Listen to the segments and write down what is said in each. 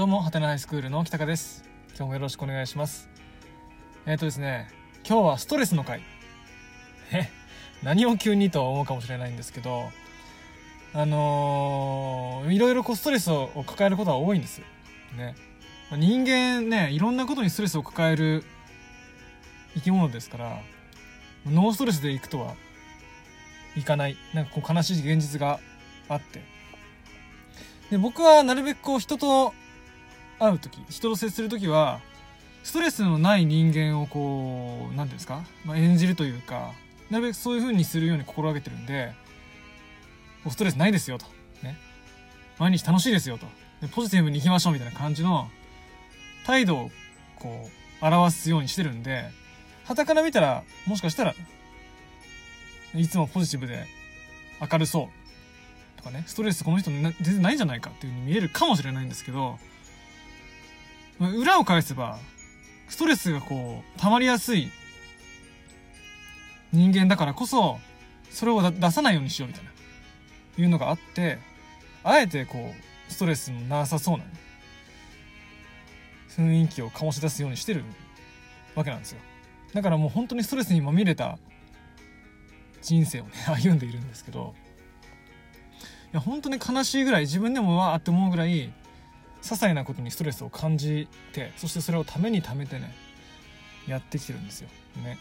どうも、はてなハイスクールの北川です。今日もよろしくお願いします。えっ、とですね、今日はストレスの回。え、何を急にと思うかもしれないんですけど、あのーいろいろこうストレスを抱えることは多いんですよ。ね。人間ね、いろんなことにストレスを抱える生き物ですから、ノーストレスでいくとはいかない。なんかこう悲しい現実があって。で、僕はなるべくこう人と会う時人と接する時はストレスのない人間をこう何ていうんですか、まあ、演じるというかなるべくそういう風にするように心がけてるんでストレスないですよと。ね毎日楽しいですよと。でポジティブにいきましょうみたいな感じの態度をこう表すようにしてるんで傍から見たらもしかしたらいつもポジティブで明るそう。とかね。ストレスこの人全然ないんじゃないかっていう風に見えるかもしれないんですけど裏を返せばストレスがこう溜まりやすい人間だからこそそれを出さないようにしようみたいないうのがあってあえてこうストレスのなさそうなね、雰囲気を醸し出すようにしてるわけなんですよ。だからもう本当にストレスにまみれた人生をね 歩んでいるんですけどいや本当に悲しいぐらい自分でもわーって思うぐらい些細なことにストレスを感じてそしてそれをためにためてねやってきてるんですよ。ね。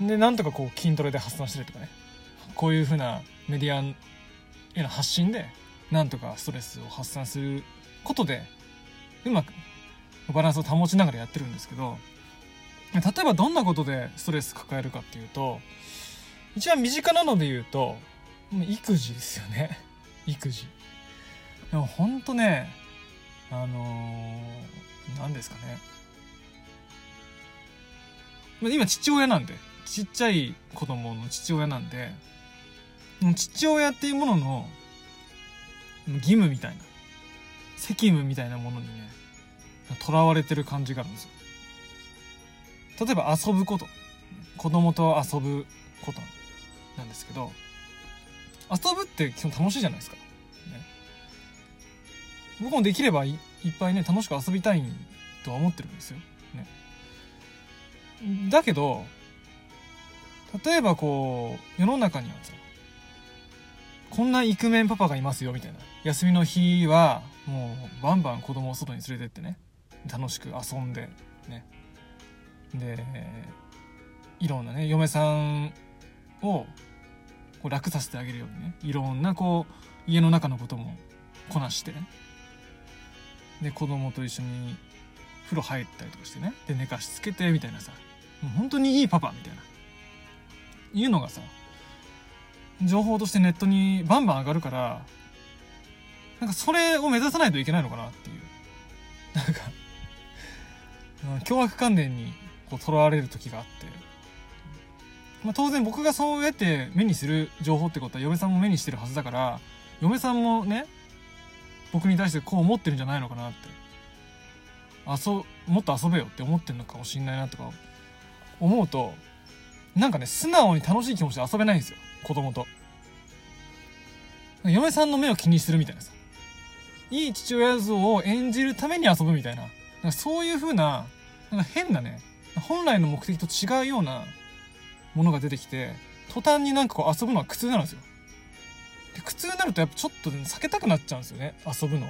でなんとかこう筋トレで発散したりとかね。こういう風なメディアへの発信でなんとかストレスを発散することでうまくバランスを保ちながらやってるんですけど例えばどんなことでストレス抱えるかっていうと一番身近なので言うと育児ですよね。育児。でもほんとねあのー、何ですかね。今父親なんで。ちっちゃい子供の父親なんで。父親っていうものの義務みたいな。責務みたいなものにねとらわれてる感じがあるんですよ。例えば遊ぶこと。子供と遊ぶことなんですけど遊ぶって基本楽しいじゃないですか、僕もできればいいっぱいね楽しく遊びたいとは思ってるんですよ、ね、だけど例えばこう世の中にはさこんなイクメンパパがいますよみたいな。休みの日はもうバンバン子供を外に連れてってね。楽しく遊んでね。でいろんなね嫁さんをこう楽させてあげるようにね。いろんなこう家の中のこともこなしてね。で子供と一緒に風呂入ったりとかしてね。で寝かしつけてみたいなさ。もう本当にいいパパみたいな。いうのがさ情報としてネットにバンバン上がるからなんかそれを目指さないといけないのかなっていう。なんか凶悪観念にこうとらわれる時があって、まあ、当然僕がそうやって目にする情報ってことは嫁さんも目にしてるはずだから嫁さんもね僕に対してこう思ってるんじゃないのかなって。遊もっと遊べよって思ってるのかもしんないなとか。思うとなんかね素直に楽しい気持ちで遊べないんですよ。子供と。嫁さんの目を気にするみたいなさ。いい父親像を演じるために遊ぶみたいな。なんかそういう風ななんか変なね本来の目的と違うようなものが出てきて途端になんかこう遊ぶのは苦痛なんですよ。で苦痛になるとやっぱちょっと、避けたくなっちゃうんですよね遊ぶの、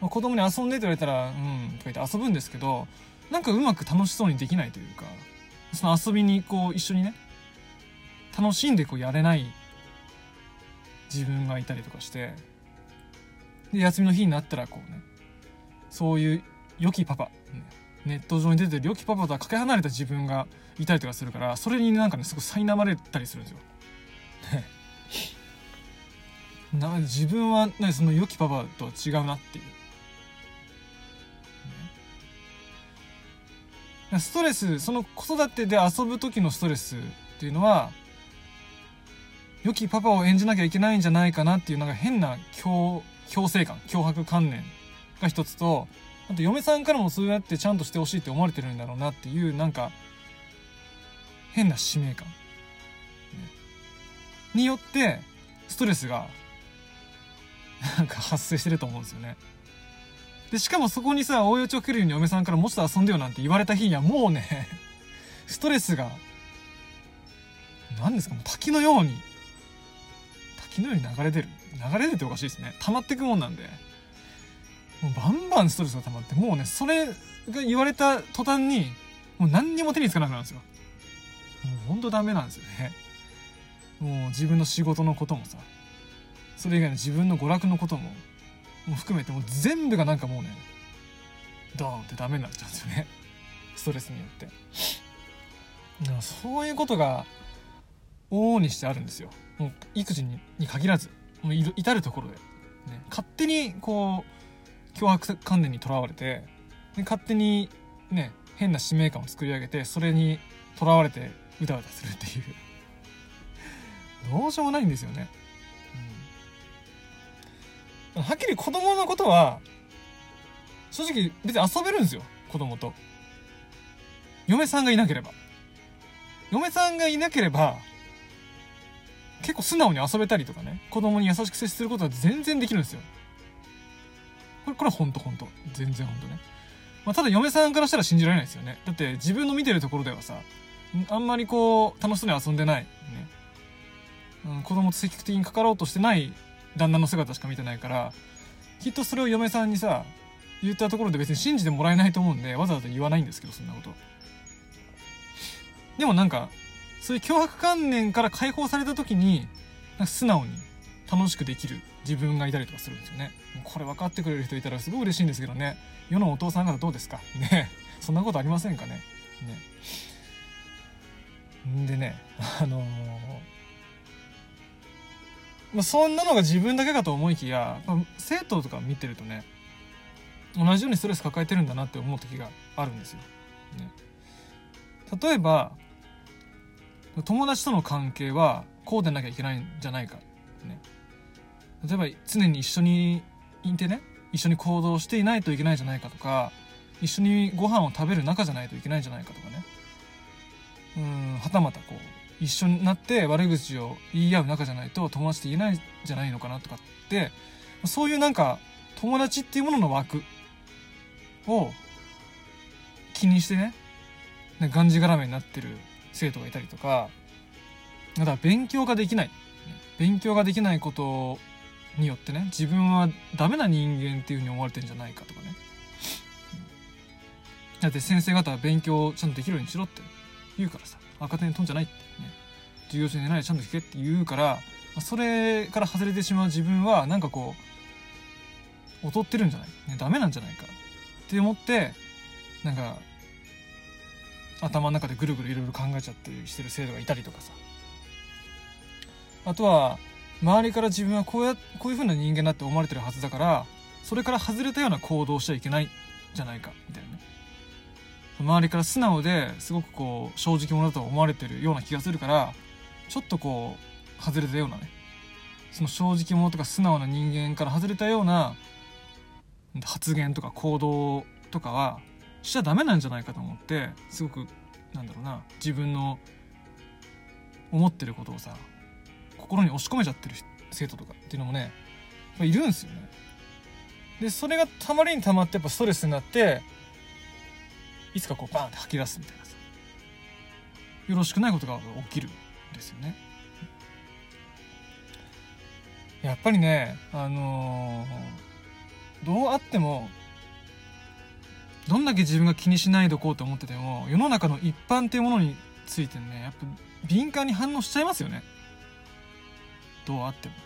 まあ、子供に遊んでって言われたらうんとか言って遊ぶんですけどなんかうまく楽しそうにできないというかその遊びにこう一緒にね楽しんでこうやれない自分がいたりとかしてで休みの日になったらこうねそういう良きパパ、ネット上に出てる良きパパとはかけ離れた自分がいたりとかするからそれになんかねすごい苛まれたりするんですよ。な自分は、ね、その良きパパとは違うなっていう。ね、ストレスその子育てで遊ぶ時のストレスっていうのは良きパパを演じなきゃいけないんじゃないかなっていうなんか変な強強制感脅迫観念が一つとあと嫁さんからもそうやってちゃんとしてほしいって思われてるんだろうなっていうなんか変な使命感、ね、によってストレスがなんか発生してると思うんですよねで、しかもそこにさ、追い打ちをかけるように嫁さんからもうちょっと遊んでよなんて言われた日にはもうね、ストレスが、何ですか、もう滝のように、滝のように流れ出る。流れ出ておかしいですね。溜まっていくもんなんで。もうバンバンストレスが溜まって、もうね、それが言われた途端に、もう何にも手につかなくなるんですよ。もうほんとダメなんですよね。もう自分の仕事のこともさ、それ以外の自分の娯楽のことも、も含めてもう全部がなんかもうねドーンってダメになっちゃうんですよね。ストレスによって。だからそういうことが往々にしてあるんですよ。もう育児に限らずもう至る所で、ね、勝手にこう脅迫観念にとらわれてで勝手にね変な使命感を作り上げてそれにとらわれてうだうだするっていう。どうしようもないんですよね。はっきり子供のことは、正直別に遊べるんですよ、子供と。嫁さんがいなければ。嫁さんがいなければ、結構素直に遊べたりとかね、子供に優しく接することは全然できるんですよ。これ、これはほんとほんと。全然ほんとね。まあ、ただ嫁さんからしたら信じられないですよね。だって自分の見てるところではさ、あんまりこう、楽しそうに遊んでない。ね。うん、子供と積極的に関わろうとしてない旦那の姿しか見てないからきっとそれを嫁さんにさ言ったところで別に信じてもらえないと思うんでわざわざ言わないんですけどそんなこと。でもなんかそういう脅迫観念から解放された時になんか素直に楽しくできる自分がいたりとかするんですよね。これ分かってくれる人いたらすごい嬉しいんですけどね。世のお父さん方どうですか？ね。そんなことありませんかね？ね。でねあのーまあ、そんなのが自分だけかと思いきや、まあ、生徒とか見てるとね同じようにストレス抱えてるんだなって思う時があるんですよ。ね、例えば友達との関係はこうでなきゃいけないんじゃないか、ね、例えば常に一緒にいてね一緒に行動していないといけないんじゃないかとか一緒にご飯を食べる仲じゃないといけないんじゃないかとかね。うんはたまたこう一緒になって悪口を言い合う仲じゃないと友達って言えないんじゃないのかなとかってそういうなんか友達っていうものの枠を気にしてねがんじがらめになってる生徒がいたりとかだから勉強ができない。勉強ができないことによってね自分はダメな人間っていうふうに思われてるんじゃないかとかね。だって先生方は勉強をちゃんとできるようにしろって言うからさ。赤点飛んじゃないってね授業中寝ないでちゃんと聞けって言うからそれから外れてしまう自分はなんかこう劣ってるんじゃない、ね、ダメなんじゃないか？って思ってなんか頭の中でぐるぐるいろいろ考えちゃってしてる生徒がいたりとかさ。あとは周りから自分はこうやこういう風な人間だって思われてるはずだからそれから外れたような行動をしちゃいけないじゃないか？みたいなね。周りから素直ですごくこう正直者だと思われてるような気がするからちょっとこう外れたようなねその正直者とか素直な人間から外れたような発言とか行動とかはしちゃダメなんじゃないかと思ってすごくなんだろうな自分の思ってることをさ心に押し込めちゃってる生徒とかっていうのもねいるんですよね。でそれがたまりにたまってやっぱストレスになっていつかこうバーンって吐き出すみたいなさよろしくないことが起きるんですよね。やっぱりね、あのー、どうあっても、どんだけ自分が気にしないでおこうと思ってても、世の中の一般っていうものについてね、やっぱ敏感に反応しちゃいますよね。どうあっても。ね。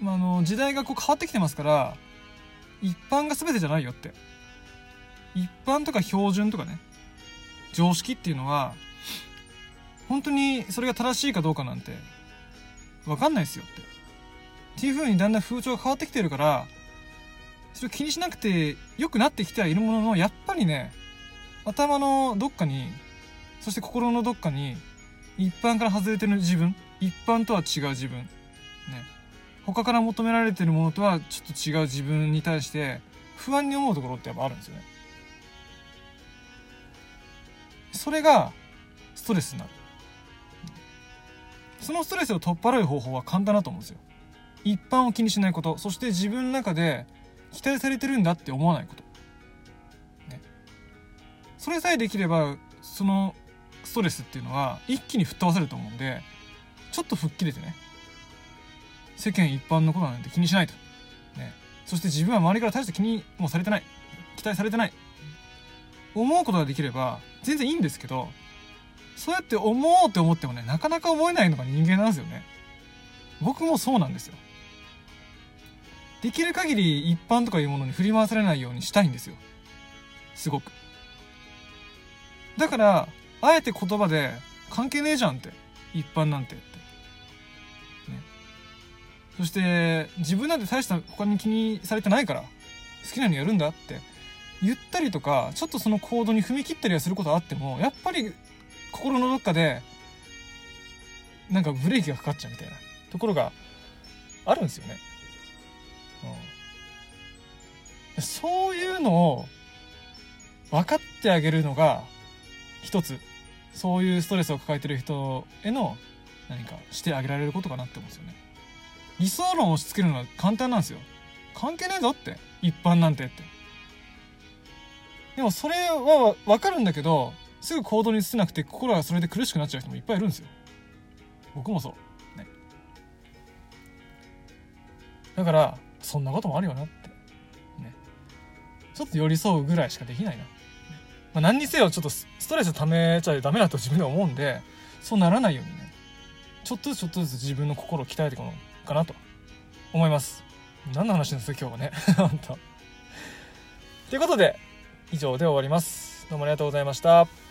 まあ、あの、時代がこう変わってきてますから、一般が全てじゃないよって。一般とか標準とかね、常識っていうのは、本当にそれが正しいかどうかなんて分かんないですよって。っていう風にだんだん風潮が変わってきてるからそれを気にしなくて良くなってきてはいるもののやっぱりね頭のどっかにそして心のどっかに一般から外れてる自分一般とは違う自分ね他から求められてるものとはちょっと違う自分に対して不安に思うところってやっぱあるんですよねそれがストレスになる。そのストレスを取っ払う方法は簡単だと思うんですよ。一般を気にしないこと。そして自分の中で期待されてるんだって思わないこと、ね、それさえできればそのストレスっていうのは一気に吹っ飛ばされると思うんでちょっと吹っ切れてね世間一般のことなんて気にしないと、ね、そして自分は周りから大して気にもされてない。期待されてない。思うことができれば全然いいんですけどそうやって思おうって思ってもねなかなか思えないのが人間なんですよね。僕もそうなんですよ。できる限り一般とかいうものに振り回されないようにしたいんですよ。すごく。だからあえて言葉で関係ねえじゃんって一般なんてって。ね。そして自分なんて大した他に気にされてないから好きなのやるんだって言ったりとかちょっとその行動に踏み切ったりはすることはあってもやっぱり心のどっかでなんかブレーキがかかっちゃうみたいなところがあるんですよね。うん、そういうのを分かってあげるのが一つそういうストレスを抱えてる人への何かしてあげられることかなって思うんですよね。理想論を押し付けるのは簡単なんですよ。関係ねえぞって一般なんてって。でもそれは分かるんだけどすぐ行動に移せなくて心がそれで苦しくなっちゃう人もいっぱいいるんですよ。僕もそう。ね。だからそんなこともあるよなって。ね。ちょっと寄り添うぐらいしかできないな、まあ、何にせよちょっとストレス溜めちゃダメだと自分で思うんでそうならないようにね。ちょっとずつちょっとずつ自分の心を鍛えていくのかなと思います。何の話なんですか今日はね。本当。ということで以上で終わります。どうもありがとうございました。